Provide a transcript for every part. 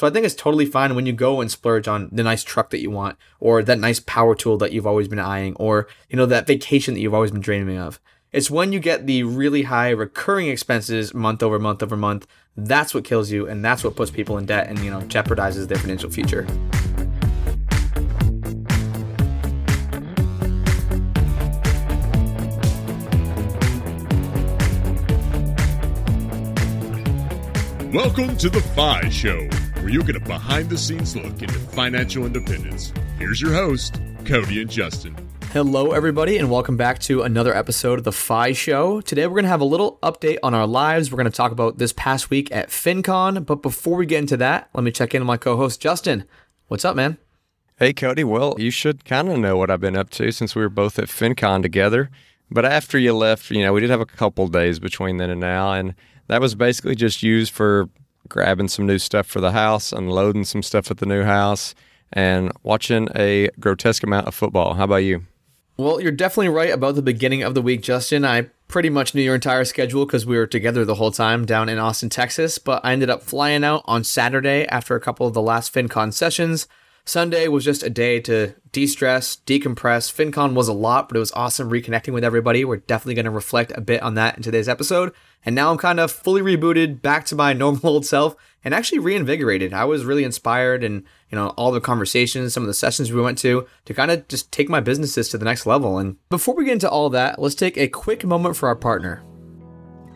So I think it's totally fine when you go and splurge on the nice truck that you want or that nice power tool that you've always been eyeing or, you know, that vacation that you've always been dreaming of. It's when you get the really high recurring expenses month over month over month. That's what kills you and that's what puts people in debt and, you know, jeopardizes their financial future. Welcome to the FI Show, where you get a behind the scenes look into financial independence. Here's your host, Cody and Justin. Hello, everybody, and welcome back to another episode of the FI Show. Today, we're going to have a little update on our lives. We're going to talk about this past week at FinCon. But before we get into that, let me check in with my co host, Justin. What's up, man? Hey, Cody. Well, you should kind of know what I've been up to since we were both at FinCon together. But after you left, you know, we did have a couple days between then and now. And that was basically just used for grabbing some new stuff for the house, unloading some stuff at the new house, and watching a grotesque amount of football. How about you? Well, you're definitely right about the beginning of the week, Justin. I pretty much knew your entire schedule because we were together the whole time down in Austin, Texas, but I ended up flying out on Saturday after a couple of the last FinCon sessions. Sunday was just a day to de stress, decompress. FinCon was a lot, but it was awesome reconnecting with everybody. We're definitely going to reflect a bit on that in today's episode. And now I'm kind of fully rebooted back to my normal old self and actually reinvigorated. I was really inspired and, you know, all the conversations, some of the sessions we went to to kind of just take my businesses to the next level. And before we get into all that, let's take a quick moment for our partner.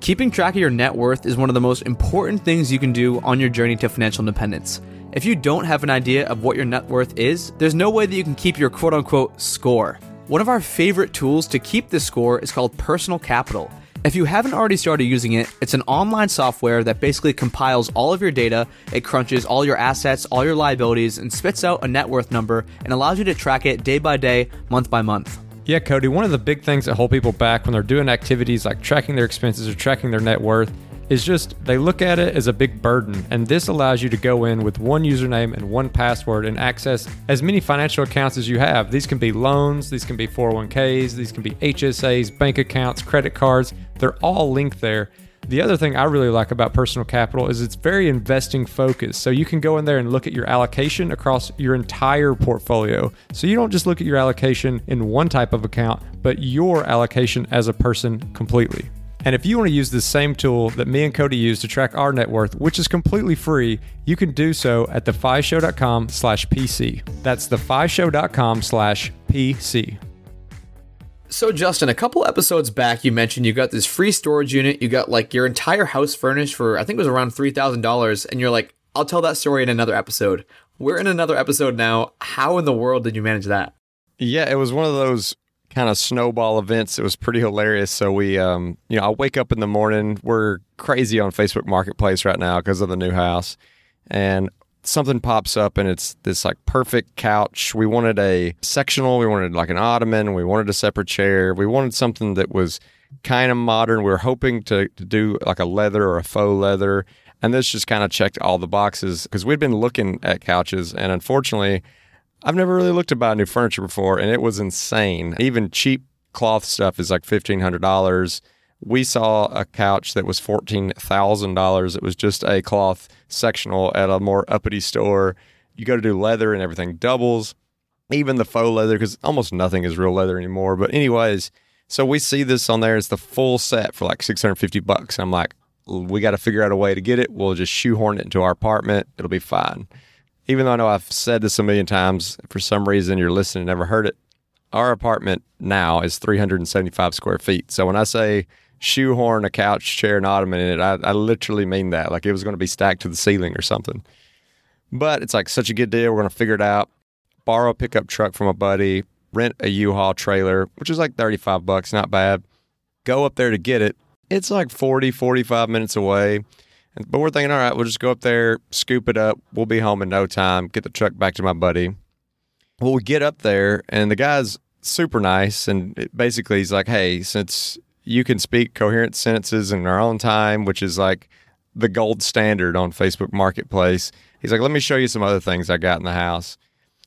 Keeping track of your net worth is one of the most important things you can do on your journey to financial independence. If you don't have an idea of what your net worth is, there's no way that you can keep your quote unquote score. One of our favorite tools to keep this score is called Personal Capital. If you haven't already started using it, it's an online software that basically compiles all of your data, it crunches all your assets, all your liabilities, and spits out a net worth number and allows you to track it day by day, month by month. Yeah, Cody, one of the big things that hold people back when they're doing activities like tracking their expenses or tracking their net worth is just they look at it as a big burden. And this allows you to go in with one username and one password and access as many financial accounts as you have. These can be loans, these can be 401ks, these can be HSAs, bank accounts, credit cards. They're all linked there. The other thing I really like about personal capital is it's very investing focused. So you can go in there and look at your allocation across your entire portfolio. So you don't just look at your allocation in one type of account, but your allocation as a person completely. And if you want to use the same tool that me and Cody use to track our net worth, which is completely free, you can do so at thefishow.com slash PC. That's thefishow.com slash PC. So, Justin, a couple episodes back, you mentioned you got this free storage unit. You got like your entire house furnished for, I think it was around $3,000. And you're like, I'll tell that story in another episode. We're in another episode now. How in the world did you manage that? Yeah, it was one of those kind of snowball events. It was pretty hilarious. So we, um, you know, I wake up in the morning. We're crazy on Facebook Marketplace right now because of the new house, and something pops up and it's this like perfect couch. We wanted a sectional, we wanted like an ottoman, we wanted a separate chair, we wanted something that was kind of modern. We were hoping to, to do like a leather or a faux leather. And this just kind of checked all the boxes because we'd been looking at couches. And unfortunately, I've never really looked to buy new furniture before and it was insane. Even cheap cloth stuff is like $1,500 we saw a couch that was $14,000. It was just a cloth sectional at a more uppity store. You go to do leather and everything doubles, even the faux leather, because almost nothing is real leather anymore. But, anyways, so we see this on there. It's the full set for like 650 bucks. I'm like, we got to figure out a way to get it. We'll just shoehorn it into our apartment. It'll be fine. Even though I know I've said this a million times, for some reason you're listening and never heard it. Our apartment now is 375 square feet. So when I say shoehorn a couch, chair, and ottoman in it. I, I literally mean that. Like it was going to be stacked to the ceiling or something. But it's like such a good deal. We're going to figure it out. Borrow a pickup truck from a buddy, rent a U-Haul trailer, which is like 35 bucks, not bad. Go up there to get it. It's like 40, 45 minutes away. But we're thinking, all right, we'll just go up there, scoop it up. We'll be home in no time, get the truck back to my buddy. Well, we get up there, and the guy's super nice. And basically, he's like, hey, since you can speak coherent sentences in our own time, which is like the gold standard on Facebook Marketplace. He's like, let me show you some other things I got in the house.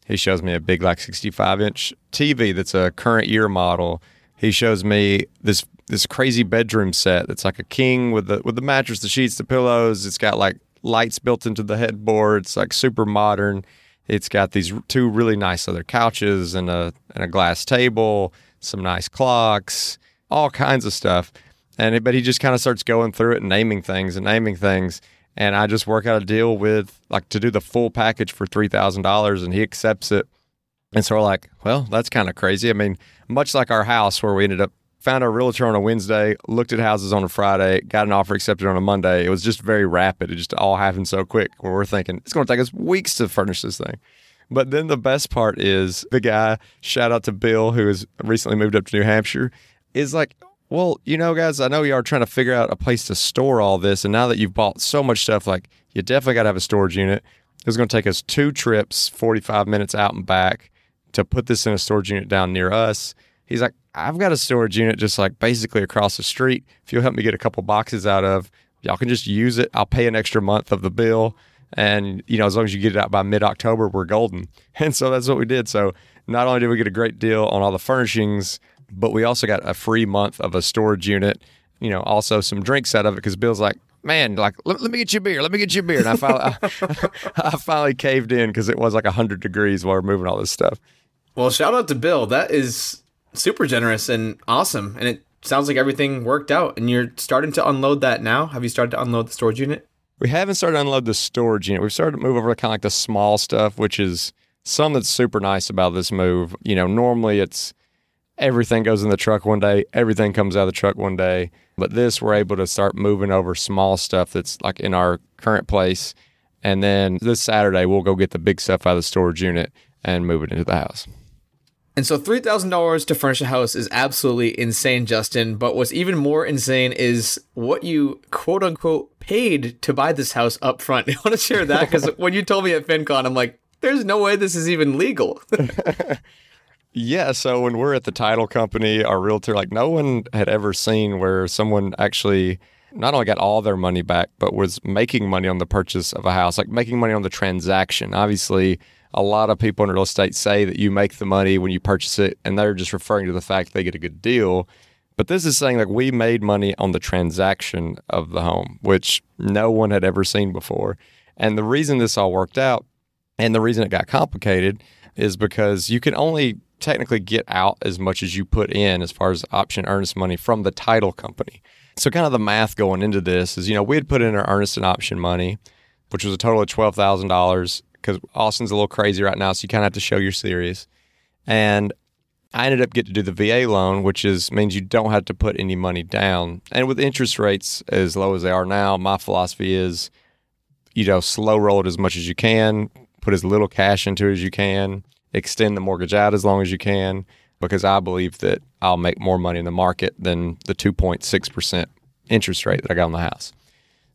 He shows me a big, like 65 inch TV that's a current year model. He shows me this this crazy bedroom set that's like a king with the with the mattress, the sheets, the pillows. It's got like lights built into the headboard. It's like super modern. It's got these two really nice leather couches and a and a glass table, some nice clocks, all kinds of stuff. And but he just kind of starts going through it and naming things and naming things. And I just work out a deal with like to do the full package for three thousand dollars, and he accepts it. And so we're like, well, that's kind of crazy. I mean, much like our house where we ended up found our realtor on a Wednesday, looked at houses on a Friday, got an offer accepted on a Monday. It was just very rapid. It just all happened so quick where we're thinking it's going to take us weeks to furnish this thing. But then the best part is the guy, shout out to Bill, who has recently moved up to New Hampshire, is like, well, you know, guys, I know you are trying to figure out a place to store all this. And now that you've bought so much stuff, like you definitely got to have a storage unit. It's going to take us two trips, 45 minutes out and back to put this in a storage unit down near us. He's like, I've got a storage unit just like basically across the street. If you'll help me get a couple boxes out of, y'all can just use it. I'll pay an extra month of the bill. And, you know, as long as you get it out by mid October, we're golden. And so that's what we did. So not only did we get a great deal on all the furnishings, but we also got a free month of a storage unit, you know, also some drinks out of it because Bill's like, man, like, let, let, me get you a beer. Let me get you a beer. And I finally, I, I finally caved in because it was like 100 degrees while we're moving all this stuff. Well, shout out to Bill. That is super generous and awesome. And it sounds like everything worked out. And you're starting to unload that now. Have you started to unload the storage unit? We haven't started to unload the storage unit. We've started to move over to kind of like the small stuff, which is some that's super nice about this move. You know, normally it's everything goes in the truck one day, everything comes out of the truck one day. But this, we're able to start moving over small stuff that's like in our current place. And then this Saturday, we'll go get the big stuff out of the storage unit and move it into the house. And so $3,000 to furnish a house is absolutely insane, Justin. But what's even more insane is what you quote unquote paid to buy this house up front. I want to share that because when you told me at FinCon, I'm like, there's no way this is even legal. yeah. So when we're at the title company, our realtor, like no one had ever seen where someone actually not only got all their money back, but was making money on the purchase of a house, like making money on the transaction. Obviously, a lot of people in real estate say that you make the money when you purchase it, and they're just referring to the fact they get a good deal. But this is saying like we made money on the transaction of the home, which no one had ever seen before. And the reason this all worked out and the reason it got complicated is because you can only technically get out as much as you put in as far as option earnest money from the title company. So kind of the math going into this is, you know, we had put in our earnest and option money, which was a total of twelve thousand dollars because Austin's a little crazy right now, so you kind of have to show you're serious. And I ended up getting to do the VA loan, which is means you don't have to put any money down. And with interest rates as low as they are now, my philosophy is, you know, slow roll it as much as you can, put as little cash into it as you can, extend the mortgage out as long as you can, because I believe that I'll make more money in the market than the 2.6% interest rate that I got on the house.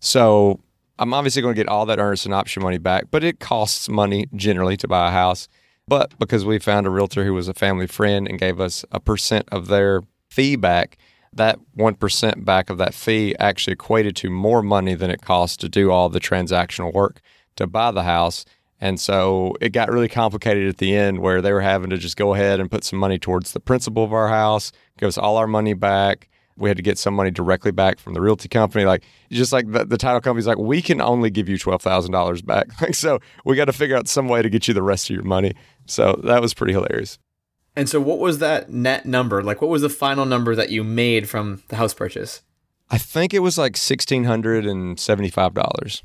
So I'm obviously going to get all that earnest and option money back, but it costs money generally to buy a house. But because we found a realtor who was a family friend and gave us a percent of their fee back, that 1% back of that fee actually equated to more money than it cost to do all the transactional work to buy the house. And so it got really complicated at the end where they were having to just go ahead and put some money towards the principal of our house, give us all our money back. We had to get some money directly back from the realty company. Like, just like the, the title company's like, we can only give you $12,000 back. Like, so we got to figure out some way to get you the rest of your money. So that was pretty hilarious. And so, what was that net number? Like, what was the final number that you made from the house purchase? I think it was like $1,675.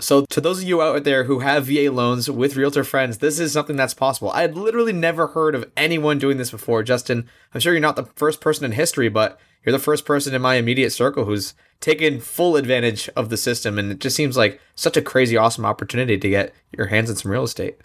So, to those of you out there who have VA loans with realtor friends, this is something that's possible. I had literally never heard of anyone doing this before. Justin, I'm sure you're not the first person in history, but you're the first person in my immediate circle who's taken full advantage of the system. And it just seems like such a crazy, awesome opportunity to get your hands on some real estate.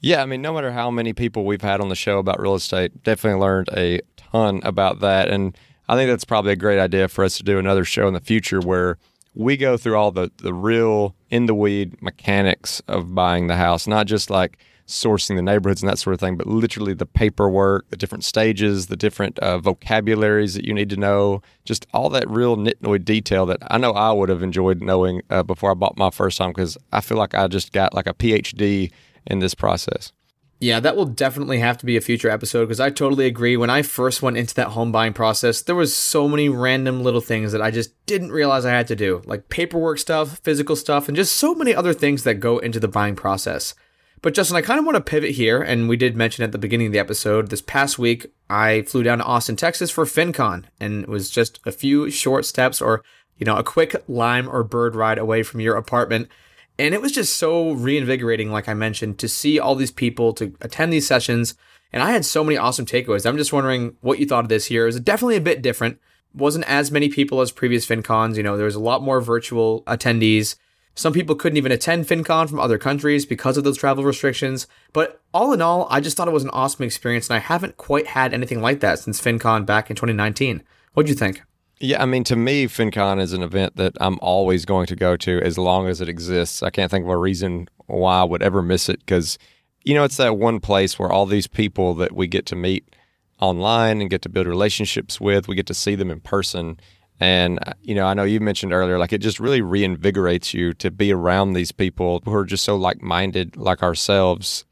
Yeah, I mean, no matter how many people we've had on the show about real estate, definitely learned a ton about that. And I think that's probably a great idea for us to do another show in the future where we go through all the the real in the weed mechanics of buying the house, not just like sourcing the neighborhoods and that sort of thing, but literally the paperwork, the different stages, the different uh, vocabularies that you need to know, just all that real nitnoid detail that I know I would have enjoyed knowing uh, before I bought my first home because I feel like I just got like a PhD in this process. Yeah, that will definitely have to be a future episode because I totally agree. When I first went into that home buying process, there was so many random little things that I just didn't realize I had to do, like paperwork stuff, physical stuff, and just so many other things that go into the buying process. But Justin, I kind of want to pivot here, and we did mention at the beginning of the episode. This past week, I flew down to Austin, Texas for FinCon, and it was just a few short steps, or you know, a quick lime or bird ride away from your apartment. And it was just so reinvigorating, like I mentioned, to see all these people, to attend these sessions. And I had so many awesome takeaways. I'm just wondering what you thought of this year. It was definitely a bit different. Wasn't as many people as previous FinCons. You know, there was a lot more virtual attendees. Some people couldn't even attend FinCon from other countries because of those travel restrictions. But all in all, I just thought it was an awesome experience, and I haven't quite had anything like that since FinCon back in 2019. What'd you think? Yeah, I mean, to me, FinCon is an event that I'm always going to go to as long as it exists. I can't think of a reason why I would ever miss it because, you know, it's that one place where all these people that we get to meet online and get to build relationships with, we get to see them in person. And, uh, you know, I know you mentioned earlier, like it just really reinvigorates you to be around these people who are just so like minded, like ourselves.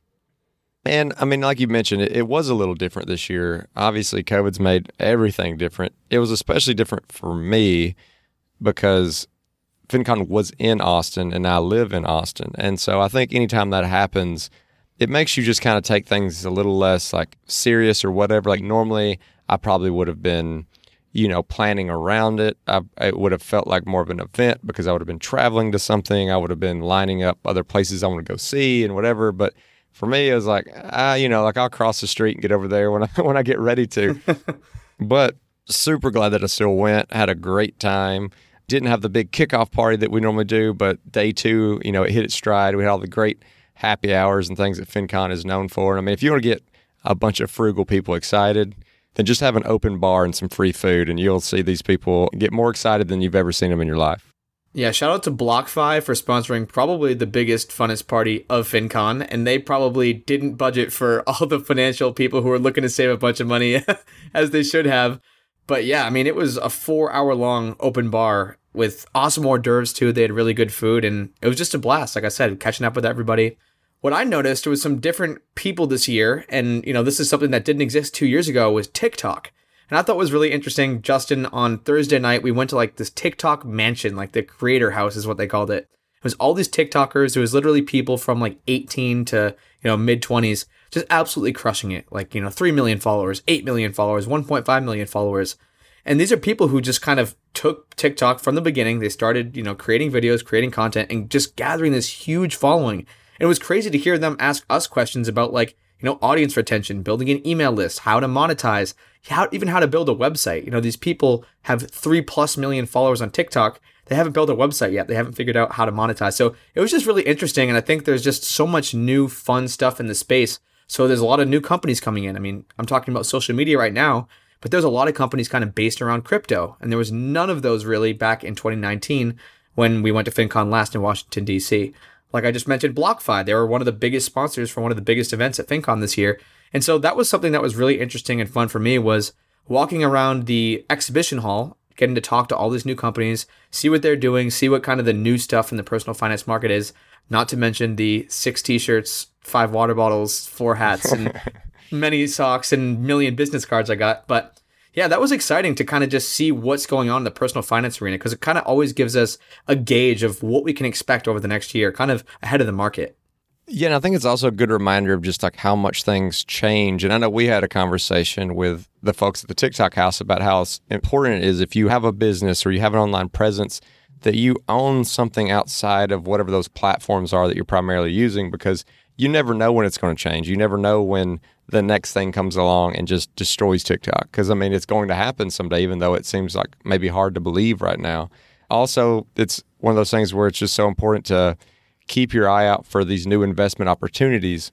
And I mean, like you mentioned, it, it, was a little different this year. Obviously, COVID's made everything different. It was especially different for me because FinCon was in Austin and I live in Austin. And so I think anytime that happens, it makes you just kind of take things a little less like serious or whatever. Like normally, I probably would have been, you know, planning around it. I, it would have felt like more of an event because I would have been traveling to something. I would have been lining up other places I want to go see and whatever. But for me, it was like, ah, you know, like I'll cross the street and get over there when I when I get ready to. but super glad that I still went. Had a great time. Didn't have the big kickoff party that we normally do, but day two, you know, it hit its stride. We had all the great happy hours and things that FinCon is known for. And I mean, if you want to get a bunch of frugal people excited, then just have an open bar and some free food, and you'll see these people get more excited than you've ever seen them in your life. Yeah, shout out to BlockFi for sponsoring probably the biggest, funnest party of FinCon. And they probably didn't budget for all the financial people who were looking to save a bunch of money as they should have. But yeah, I mean, it was a four hour long open bar with awesome hors d'oeuvres too. They had really good food and it was just a blast. Like I said, catching up with everybody. What I noticed was some different people this year. And, you know, this is something that didn't exist two years ago was TikTok. And I thought it was really interesting, Justin, on Thursday night, we went to like this TikTok mansion, like the creator house is what they called it. It was all these TikTokers. It was literally people from like 18 to, you know, mid 20s, just absolutely crushing it. Like, you know, 3 million followers, 8 million followers, 1.5 million followers. And these are people who just kind of took TikTok from the beginning. They started, you know, creating videos, creating content, and just gathering this huge following. And it was crazy to hear them ask us questions about like, you know, audience retention, building an email list, how to monetize, how even how to build a website. You know, these people have three plus million followers on TikTok. They haven't built a website yet. They haven't figured out how to monetize. So it was just really interesting. And I think there's just so much new fun stuff in the space. So there's a lot of new companies coming in. I mean, I'm talking about social media right now, but there's a lot of companies kind of based around crypto. And there was none of those really back in 2019 when we went to FinCon last in Washington, D.C. Like I just mentioned, BlockFi, they were one of the biggest sponsors for one of the biggest events at FinCon this year. And so that was something that was really interesting and fun for me was walking around the exhibition hall, getting to talk to all these new companies, see what they're doing, see what kind of the new stuff in the personal finance market is, not to mention the six t-shirts, five water bottles, four hats and many socks and million business cards I got. But yeah, that was exciting to kind of just see what's going on in the personal finance arena because it kind of always gives us a gauge of what we can expect over the next year, kind of ahead of the market. Yeah, and I think it's also a good reminder of just like how much things change. And I know we had a conversation with the folks at the TikTok house about how important it is if you have a business or you have an online presence that you own something outside of whatever those platforms are that you're primarily using because you never know when it's going to change. You never know when the next thing comes along and just destroys TikTok. Because I mean, it's going to happen someday, even though it seems like maybe hard to believe right now. Also, it's one of those things where it's just so important to keep your eye out for these new investment opportunities.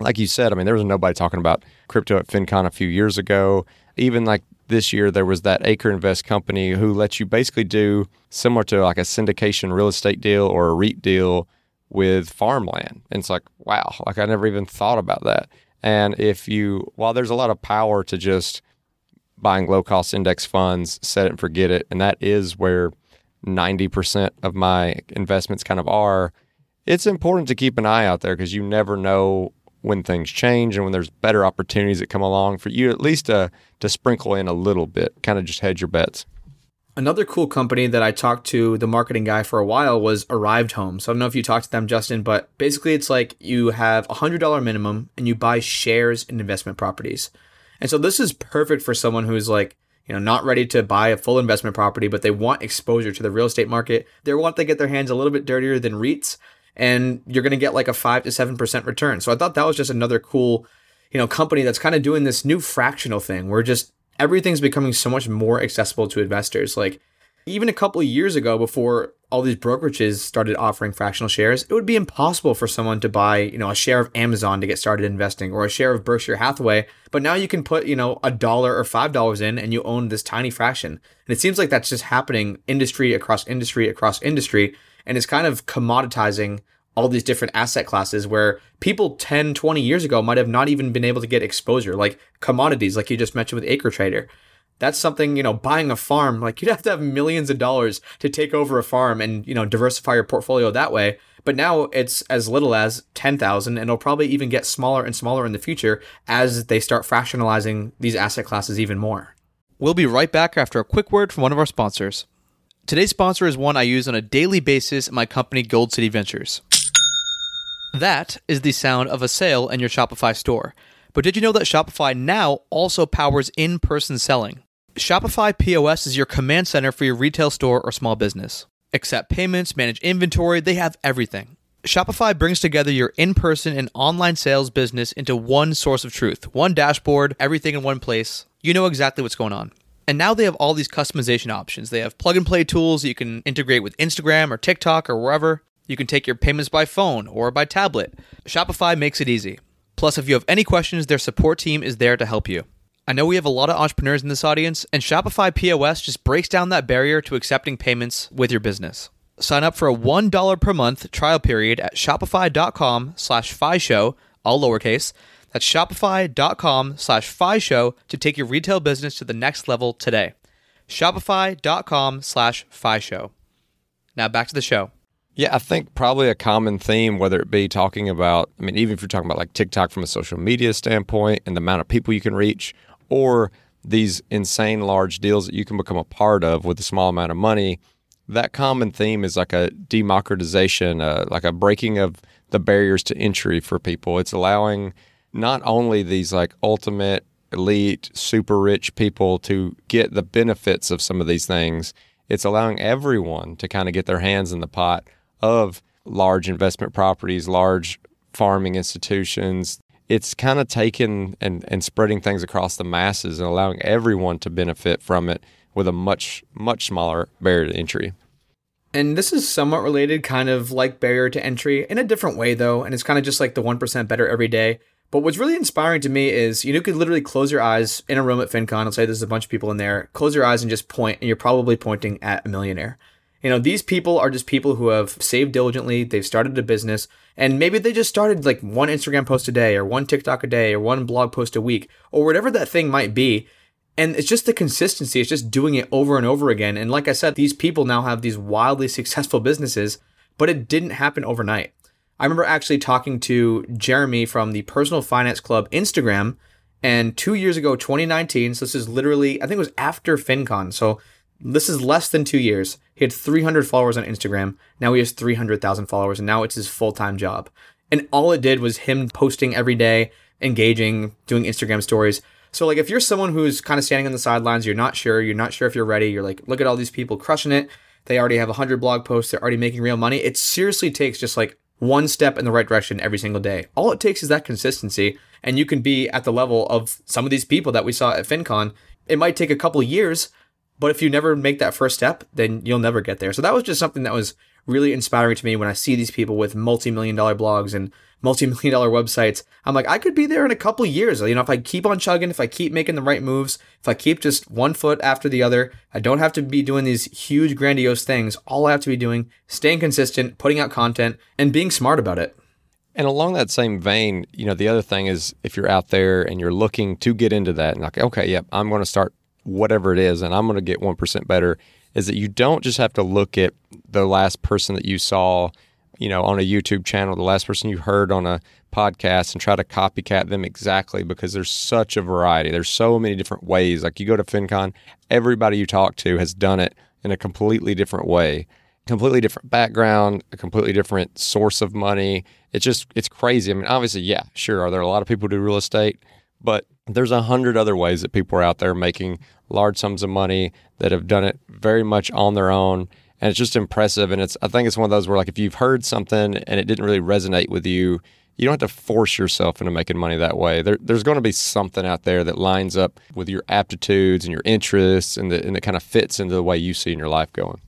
Like you said, I mean, there was nobody talking about crypto at FinCon a few years ago. Even like this year, there was that Acre Invest company who lets you basically do similar to like a syndication real estate deal or a REIT deal with farmland. And it's like, wow, like I never even thought about that. And if you, while there's a lot of power to just buying low cost index funds, set it and forget it, and that is where 90% of my investments kind of are, it's important to keep an eye out there because you never know when things change and when there's better opportunities that come along for you at least to to sprinkle in a little bit, kind of just hedge your bets. Another cool company that I talked to the marketing guy for a while was Arrived Home. So I don't know if you talked to them, Justin, but basically it's like you have a hundred dollar minimum and you buy shares in investment properties. And so this is perfect for someone who's like, you know, not ready to buy a full investment property, but they want exposure to the real estate market. They want to get their hands a little bit dirtier than REITs, and you're going to get like a five to seven percent return. So I thought that was just another cool, you know, company that's kind of doing this new fractional thing where just everything's becoming so much more accessible to investors. Like even a couple of years ago, before all these brokerages started offering fractional shares, it would be impossible for someone to buy, you know, a share of Amazon to get started investing or a share of Berkshire Hathaway. But now you can put, you know, a dollar or five dollars in and you own this tiny fraction. And it seems like that's just happening industry across industry across industry. And it's kind of commoditizing all these different asset classes where people 10, 20 years ago might have not even been able to get exposure, like commodities, like you just mentioned with Acre Trader. That's something, you know, buying a farm, like you'd have to have millions of dollars to take over a farm and, you know, diversify your portfolio that way. But now it's as little as 10,000 and it'll probably even get smaller and smaller in the future as they start fractionalizing these asset classes even more. We'll be right back after a quick word from one of our sponsors. Today's sponsor is one I use on a daily basis at my company, Gold City Ventures. That is the sound of a sale in your Shopify store. But did you know that Shopify now also powers in person selling? Shopify POS is your command center for your retail store or small business. Accept payments, manage inventory, they have everything. Shopify brings together your in person and online sales business into one source of truth, one dashboard, everything in one place. You know exactly what's going on. And now they have all these customization options. They have plug and play tools that you can integrate with Instagram or TikTok or wherever. You can take your payments by phone or by tablet. Shopify makes it easy. Plus, if you have any questions, their support team is there to help you. I know we have a lot of entrepreneurs in this audience, and Shopify POS just breaks down that barrier to accepting payments with your business. Sign up for a $1 per month trial period at shopify.com slash show, all lowercase. That's shopify.com slash show to take your retail business to the next level today. Shopify.com slash show. Now back to the show. Yeah, I think probably a common theme, whether it be talking about, I mean, even if you're talking about like TikTok from a social media standpoint and the amount of people you can reach, or these insane large deals that you can become a part of with a small amount of money, that common theme is like a democratization, uh, like a breaking of the barriers to entry for people. It's allowing not only these like ultimate elite, super rich people to get the benefits of some of these things, it's allowing everyone to kind of get their hands in the pot of large investment properties, large farming institutions. It's kind of taking and, and spreading things across the masses and allowing everyone to benefit from it with a much, much smaller barrier to entry. And this is somewhat related, kind of like barrier to entry in a different way, though. And it's kind of just like the 1% better every day. But what's really inspiring to me is you, know, you could literally close your eyes in a room at FinCon. Let's say there's a bunch of people in there. Close your eyes and just point, and you're probably pointing at a millionaire. You know, these people are just people who have saved diligently, they've started a business, and maybe they just started like one Instagram post a day, or one TikTok a day, or one blog post a week, or whatever that thing might be. And it's just the consistency, it's just doing it over and over again. And like I said, these people now have these wildly successful businesses, but it didn't happen overnight. I remember actually talking to Jeremy from the Personal Finance Club Instagram, and two years ago, 2019, so this is literally, I think it was after FinCon. So this is less than two years. He had 300 followers on Instagram. Now he has 300,000 followers, and now it's his full time job. And all it did was him posting every day, engaging, doing Instagram stories. So, like, if you're someone who's kind of standing on the sidelines, you're not sure, you're not sure if you're ready, you're like, look at all these people crushing it. They already have 100 blog posts, they're already making real money. It seriously takes just like one step in the right direction every single day. All it takes is that consistency, and you can be at the level of some of these people that we saw at FinCon. It might take a couple years, but if you never make that first step, then you'll never get there. So that was just something that was really inspiring to me when I see these people with multi-million dollar blogs and multi-million dollar websites. I'm like, I could be there in a couple years. You know, if I keep on chugging, if I keep making the right moves, if I keep just one foot after the other, I don't have to be doing these huge grandiose things. All I have to be doing, staying consistent, putting out content and being smart about it. And along that same vein, you know, the other thing is if you're out there and you're looking to get into that and like, okay, yep, I'm going to start whatever it is and I'm going to get 1% better is that you don't just have to look at the last person that you saw, you know, on a YouTube channel, the last person you heard on a podcast and try to copycat them exactly because there's such a variety. There's so many different ways. Like you go to FinCon, everybody you talk to has done it in a completely different way, completely different background, a completely different source of money. It's just, it's crazy. I mean, obviously, yeah, sure. Are there a lot of people who do real estate? But there's a hundred other ways that people are out there making large sums of money that have done it very much on their own and it's just impressive. And it's I think it's one of those where like if you've heard something and it didn't really resonate with you, you don't have to force yourself into making money that way. There, there's going to be something out there that lines up with your aptitudes and your interests, and that and kind of fits into the way you see in your life going.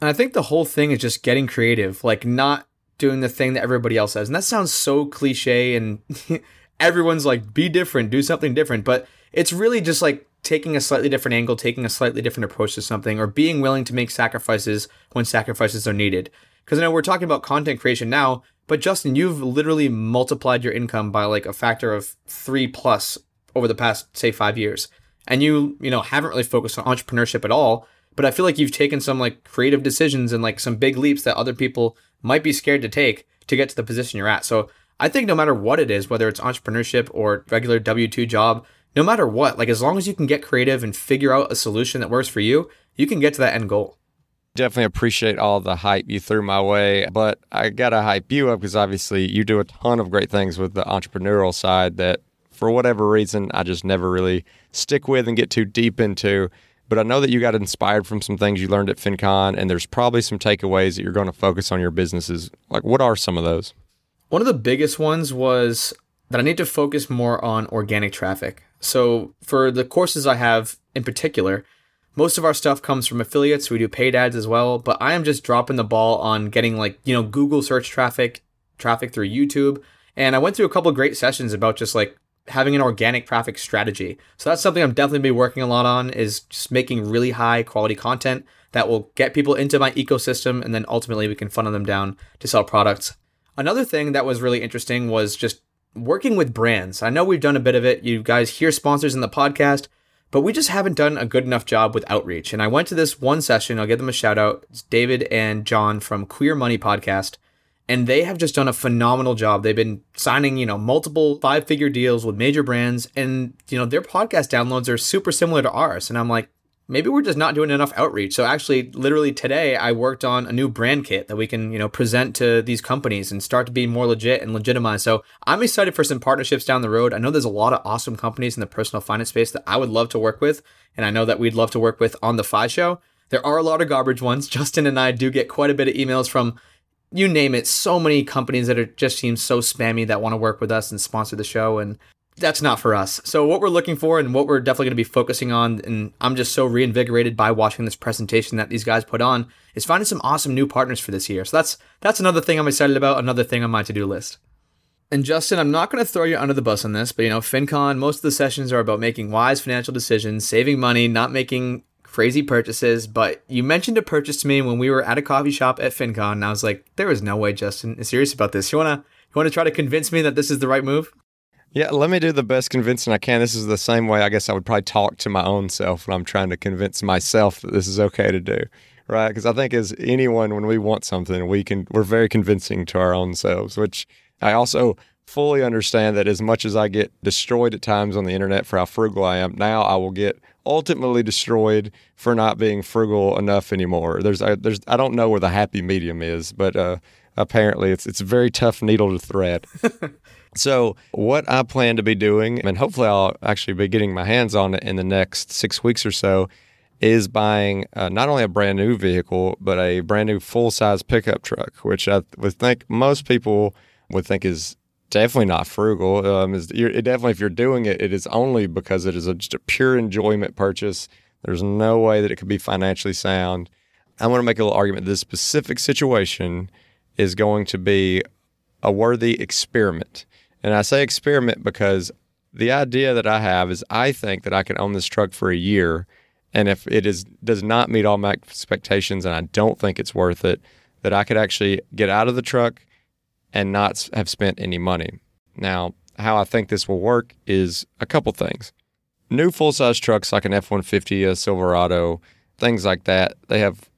And I think the whole thing is just getting creative, like not doing the thing that everybody else does. And that sounds so cliche, and everyone's like, be different, do something different. But it's really just like taking a slightly different angle, taking a slightly different approach to something, or being willing to make sacrifices when sacrifices are needed. Because I know we're talking about content creation now, but Justin, you've literally multiplied your income by like a factor of three plus over the past, say, five years. And you, you know, haven't really focused on entrepreneurship at all. But I feel like you've taken some like creative decisions and like some big leaps that other people might be scared to take to get to the position you're at. So I think no matter what it is, whether it's entrepreneurship or regular W 2 job, no matter what, like as long as you can get creative and figure out a solution that works for you, you can get to that end goal. Definitely appreciate all the hype you threw my way, but I got to hype you up because obviously you do a ton of great things with the entrepreneurial side that for whatever reason I just never really stick with and get too deep into. But I know that you got inspired from some things you learned at FinCon, and there's probably some takeaways that you're going to focus on your businesses. Like, what are some of those? One of the biggest ones was that I need to focus more on organic traffic. So for the courses I have in particular, most of our stuff comes from affiliates. We do paid ads as well, but I am just dropping the ball on getting like, you know, Google search traffic, traffic through YouTube. And I went through a couple of great sessions about just like having an organic traffic strategy. So that's something I'm definitely be working a lot on is just making really high quality content that will get people into my ecosystem and then ultimately we can funnel them down to sell products. Another thing that was really interesting was just working with brands. I know we've done a bit of it. You guys hear sponsors in the podcast, but we just haven't done a good enough job with outreach. And I went to this one session. I'll give them a shout out. It's David and John from Queer Money Podcast. And they have just done a phenomenal job. They've been signing, you know, multiple five figure deals with major brands. And, you know, their podcast downloads are super similar to ours. And I'm like, maybe we're just not doing enough outreach. So actually, literally today, I worked on a new brand kit that we can, you know, present to these companies and start to be more legit and legitimized. So I'm excited for some partnerships down the road. I know there's a lot of awesome companies in the personal finance space that I would love to work with, and I know that we'd love to work with on the Fi Show. There are a lot of garbage ones. Justin and I do get quite a bit of emails from you name it, so many companies that are just seem so spammy that want to work with us and sponsor the show. And that's not for us. So what we're looking for and what we're definitely going to be focusing on, and I'm just so reinvigorated by watching this presentation that these guys put on, is finding some awesome new partners for this year. So that's that's another thing I'm excited about, another thing on my to-do list. And Justin, I'm not going to throw you under the bus on this, but you know, FinCon, most of the sessions are about making wise financial decisions, saving money, not making crazy purchases. But you mentioned a purchase to me when we were at a coffee shop at FinCon, and I was like, there is no way Justin is serious about this. You wanna you wanna try to convince me that this is the right move? Yeah, let me do the best convincing I can. This is the same way I guess I would probably talk to my own self when I'm trying to convince myself that this is okay to do, right? Because I think as anyone, when we want something, we can we're very convincing to our own selves. Which I also fully understand that as much as I get destroyed at times on the internet for how frugal I am, now I will get ultimately destroyed for not being frugal enough anymore. There's I, there's I don't know where the happy medium is, but uh, apparently it's it's a very tough needle to thread. So, what I plan to be doing, and hopefully I'll actually be getting my hands on it in the next six weeks or so, is buying uh, not only a brand new vehicle, but a brand new full size pickup truck, which I would think most people would think is definitely not frugal. Um, is it definitely, if you're doing it, it is only because it is a, just a pure enjoyment purchase. There's no way that it could be financially sound. I want to make a little argument. This specific situation is going to be a worthy experiment. And I say experiment because the idea that I have is I think that I can own this truck for a year. And if it is does not meet all my expectations and I don't think it's worth it, that I could actually get out of the truck and not have spent any money. Now, how I think this will work is a couple things. New full size trucks like an F 150, a Silverado, things like that, they have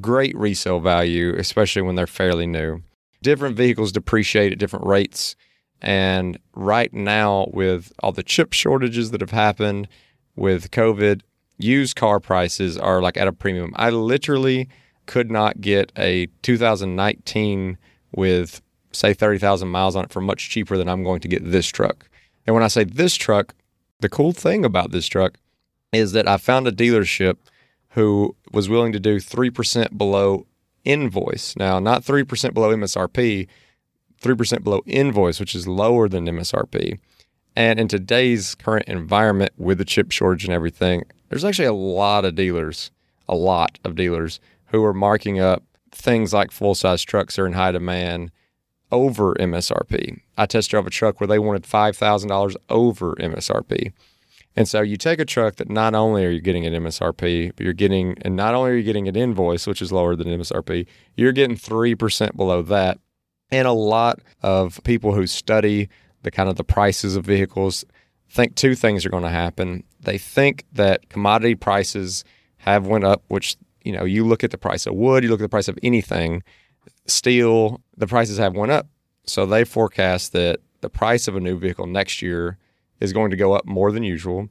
great resale value, especially when they're fairly new. different vehicles depreciate at different rates. And right now, with all the chip shortages that have happened with COVID, used car prices are like at a premium. I literally could not get a 2019 with, say, 30,000 miles on it for much cheaper than I'm going to get this truck. And when I say this truck, the cool thing about this truck is that I found a dealership who was willing to do 3% below invoice. Now, not 3% below MSRP, 3% below invoice, which is lower than MSRP. And in today's current environment with the chip shortage and everything, there's actually a lot of dealers, a lot of dealers who are marking up things like full size trucks are in high demand over MSRP. I test drove a truck where they wanted $5,000 over MSRP. And so you take a truck that not only are you getting an MSRP, but you're getting, and not only are you getting an invoice, which is lower than MSRP, you're getting 3% below that. And a lot of people who study the kind of the prices of vehicles think two things are going to happen. They think that commodity prices have went up, which, you know, you look at the price of wood, you look at the price of anything, steel, the prices have went up. So they forecast that the price of a new vehicle next year is going to go up more than usual.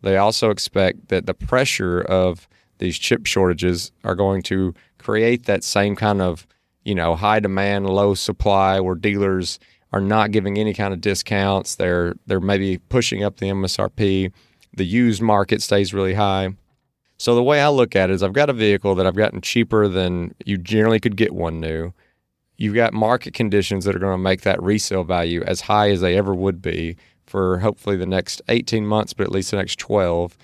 They also expect that the pressure of these chip shortages are going to create that same kind of, you know, high demand, low supply where dealers are not giving any kind of discounts. They're they're maybe pushing up the MSRP. The used market stays really high. So the way I look at it is I've got a vehicle that I've gotten cheaper than you generally could get one new. You've got market conditions that are going to make that resale value as high as they ever would be for hopefully the next 18 months, but at least the next 12.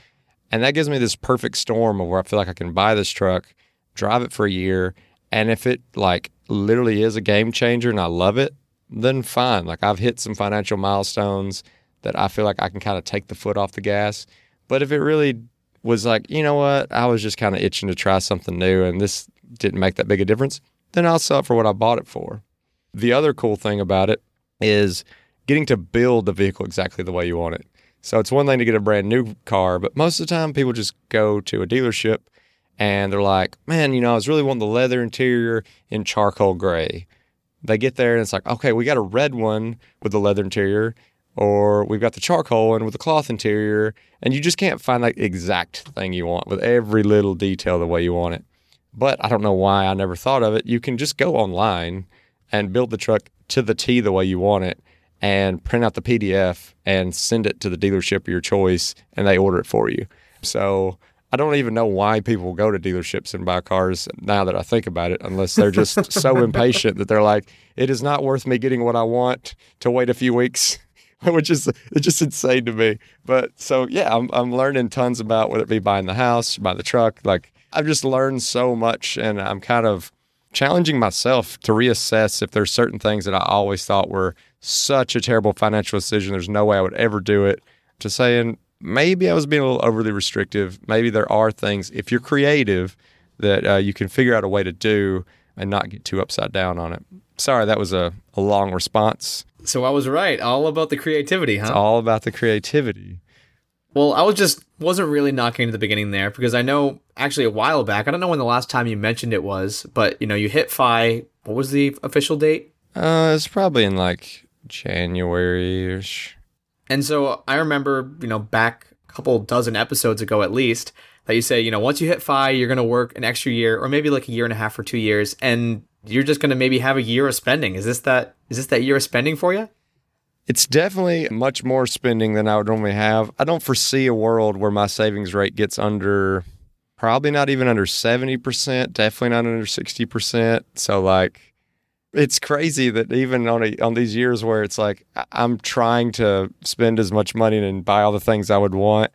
And that gives me this perfect storm of where I feel like I can buy this truck, drive it for a year, and if it like literally is a game changer and I love it, then fine. Like I've hit some financial milestones that I feel like I can kind of take the foot off the gas. But if it really was like, you know what, I was just kind of itching to try something new and this didn't make that big a difference, then I'll sell it for what I bought it for. The other cool thing about it is getting to build the vehicle exactly the way you want it. So it's one thing to get a brand new car, but most of the time people just go to a dealership and they're like, man, you know, I was really wanting the leather interior in charcoal gray. They get there and it's like, okay, we got a red one with the leather interior, or we've got the charcoal one with the cloth interior, and you just can't find that exact thing you want with every little detail the way you want it. But I don't know why I never thought of it. You can just go online and build the truck to the T the way you want it and print out the PDF and send it to the dealership of your choice and they order it for you. So I don't even know why people go to dealerships and buy cars now that I think about it, unless they're just so impatient that they're like, it is not worth me getting what I want to wait a few weeks, which is it's just insane to me. But so yeah, I'm I'm learning tons about whether it be buying the house, buying the truck. Like I've just learned so much, and I'm kind of challenging myself to reassess if there's certain things that I always thought were such a terrible financial decision. There's no way I would ever do it. To saying maybe I was being a little overly restrictive. Maybe there are things if you're creative that uh, you can figure out a way to do and not get too upside down on it. Sorry, that was a, a long response. So I was right. All about the creativity, huh? It's all about the creativity. Well, I was just wasn't really knocking at the beginning there because I know actually a while back. I don't know when the last time you mentioned it was, but you know you hit FI. What was the official date? Uh, it's probably in like January ish. And so I remember, you know, back a couple dozen episodes ago at least, that you say, you know, once you hit FI, you're going to work an extra year or maybe like a year and a half or two years, and you're just going to maybe have a year of spending. Is this that? Is this that year of spending for you? It's definitely much more spending than I would normally have. I don't foresee a world where my savings rate gets under, probably not even under 70%, definitely not under 60%. So, like, it's crazy that even on a, on these years where it's like I'm trying to spend as much money and buy all the things I would want,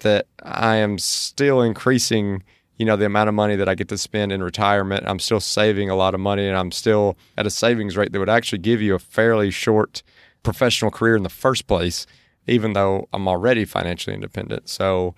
that I am still increasing, you know, the amount of money that I get to spend in retirement. I'm still saving a lot of money, and I'm still at a savings rate that would actually give you a fairly short professional career in the first place, even though I'm already financially independent. So,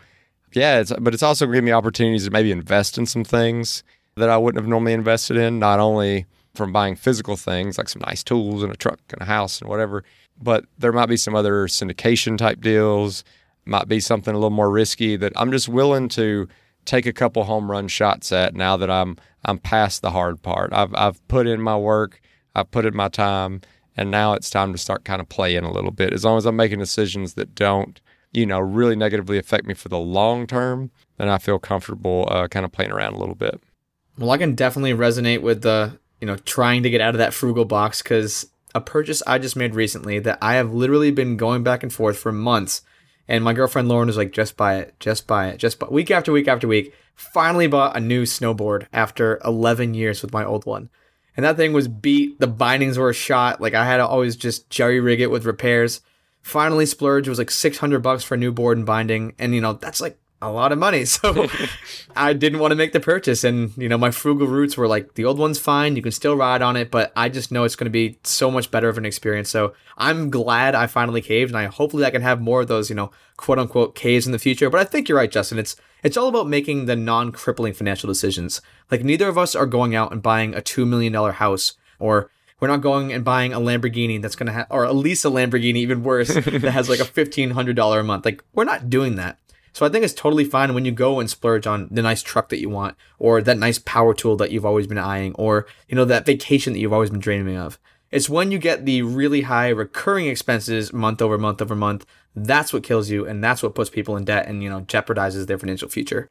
yeah, it's, but it's also giving me opportunities to maybe invest in some things that I wouldn't have normally invested in, not only from buying physical things like some nice tools and a truck and a house and whatever. But there might be some other syndication type deals, might be something a little more risky that I'm just willing to take a couple home run shots at now that I'm I'm past the hard part. I've I've put in my work. I've put in my time, and now it's time to start kind of playing a little bit. As long as I'm making decisions that don't, you know, really negatively affect me for the long term, then I feel comfortable uh, kind of playing around a little bit. Well, I can definitely resonate with the, you know, trying to get out of that frugal box because a purchase I just made recently that I have literally been going back and forth for months. And my girlfriend Lauren was like, just buy it, just buy it, just buy week after week after week. Finally bought a new snowboard after 11 years with my old one. And that thing was beat. The bindings were shot. Like I had to always just jerry rig it with repairs. Finally splurge was like 600 bucks for a new board and binding. And you know, that's like a lot of money. So I didn't want to make the purchase. And, you know, my frugal roots were like, the old one's fine. You can still ride on it, but I just know it's going to be so much better of an experience. So I'm glad I finally caved. And I hopefully I can have more of those, you know, quote unquote caves in the future. But I think you're right, Justin. It's, it's all about making the non crippling financial decisions. Like neither of us are going out and buying a $2 million house or we're not going and buying a Lamborghini that's going to have, or at least a Lamborghini, even worse, that has like a $1,500 a month. Like, we're not doing that. So I think it's totally fine when you go and splurge on the nice truck that you want, or that nice power tool that you've always been eyeing, or you know that vacation that you've always been dreaming of. It's when you get the really high recurring expenses month over month over month. That's what kills you, and that's what puts people in debt and you know jeopardizes their financial future.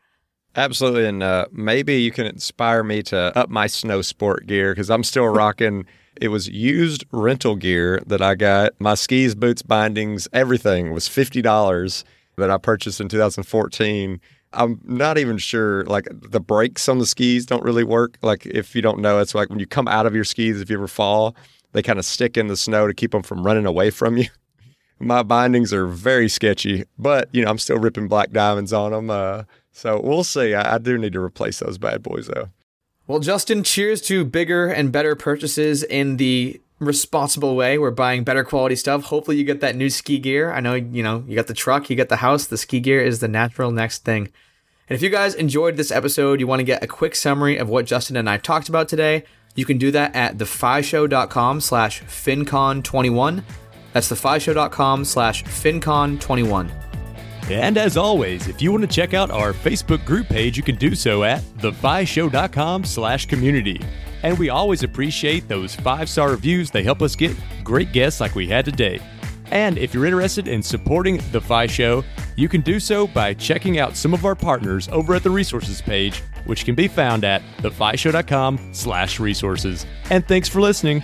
Absolutely, and uh, maybe you can inspire me to up my snow sport gear because I'm still rocking. It was used rental gear that I got. My skis, boots, bindings, everything was fifty dollars that I purchased in 2014. I'm not even sure, like the brakes on the skis don't really work. Like if you don't know, it's like when you come out of your skis, if you ever fall, they kind of stick in the snow to keep them from running away from you. My bindings are very sketchy, but you know I'm still ripping black diamonds on them. Uh, so we'll see. I, I do need to replace those bad boys though. Well, Justin, cheers to bigger and better purchases in the responsible way. We're buying better quality stuff. Hopefully, you get that new ski gear. I know, you know, you got the truck, you got the house. The ski gear is the natural next thing. And if you guys enjoyed this episode, you want to get a quick summary of what Justin and I talked about today, you can do that at thefishow.com slash fincon21. That's thefishow.com slash fincon21. And as always, if you want to check out our Facebook group page, you can do so at thefishow.com slash community. And we always appreciate those five star reviews. They help us get great guests like we had today. And if you're interested in supporting The Fi Show, you can do so by checking out some of our partners over at the resources page, which can be found at thefishow.com slash resources. And thanks for listening.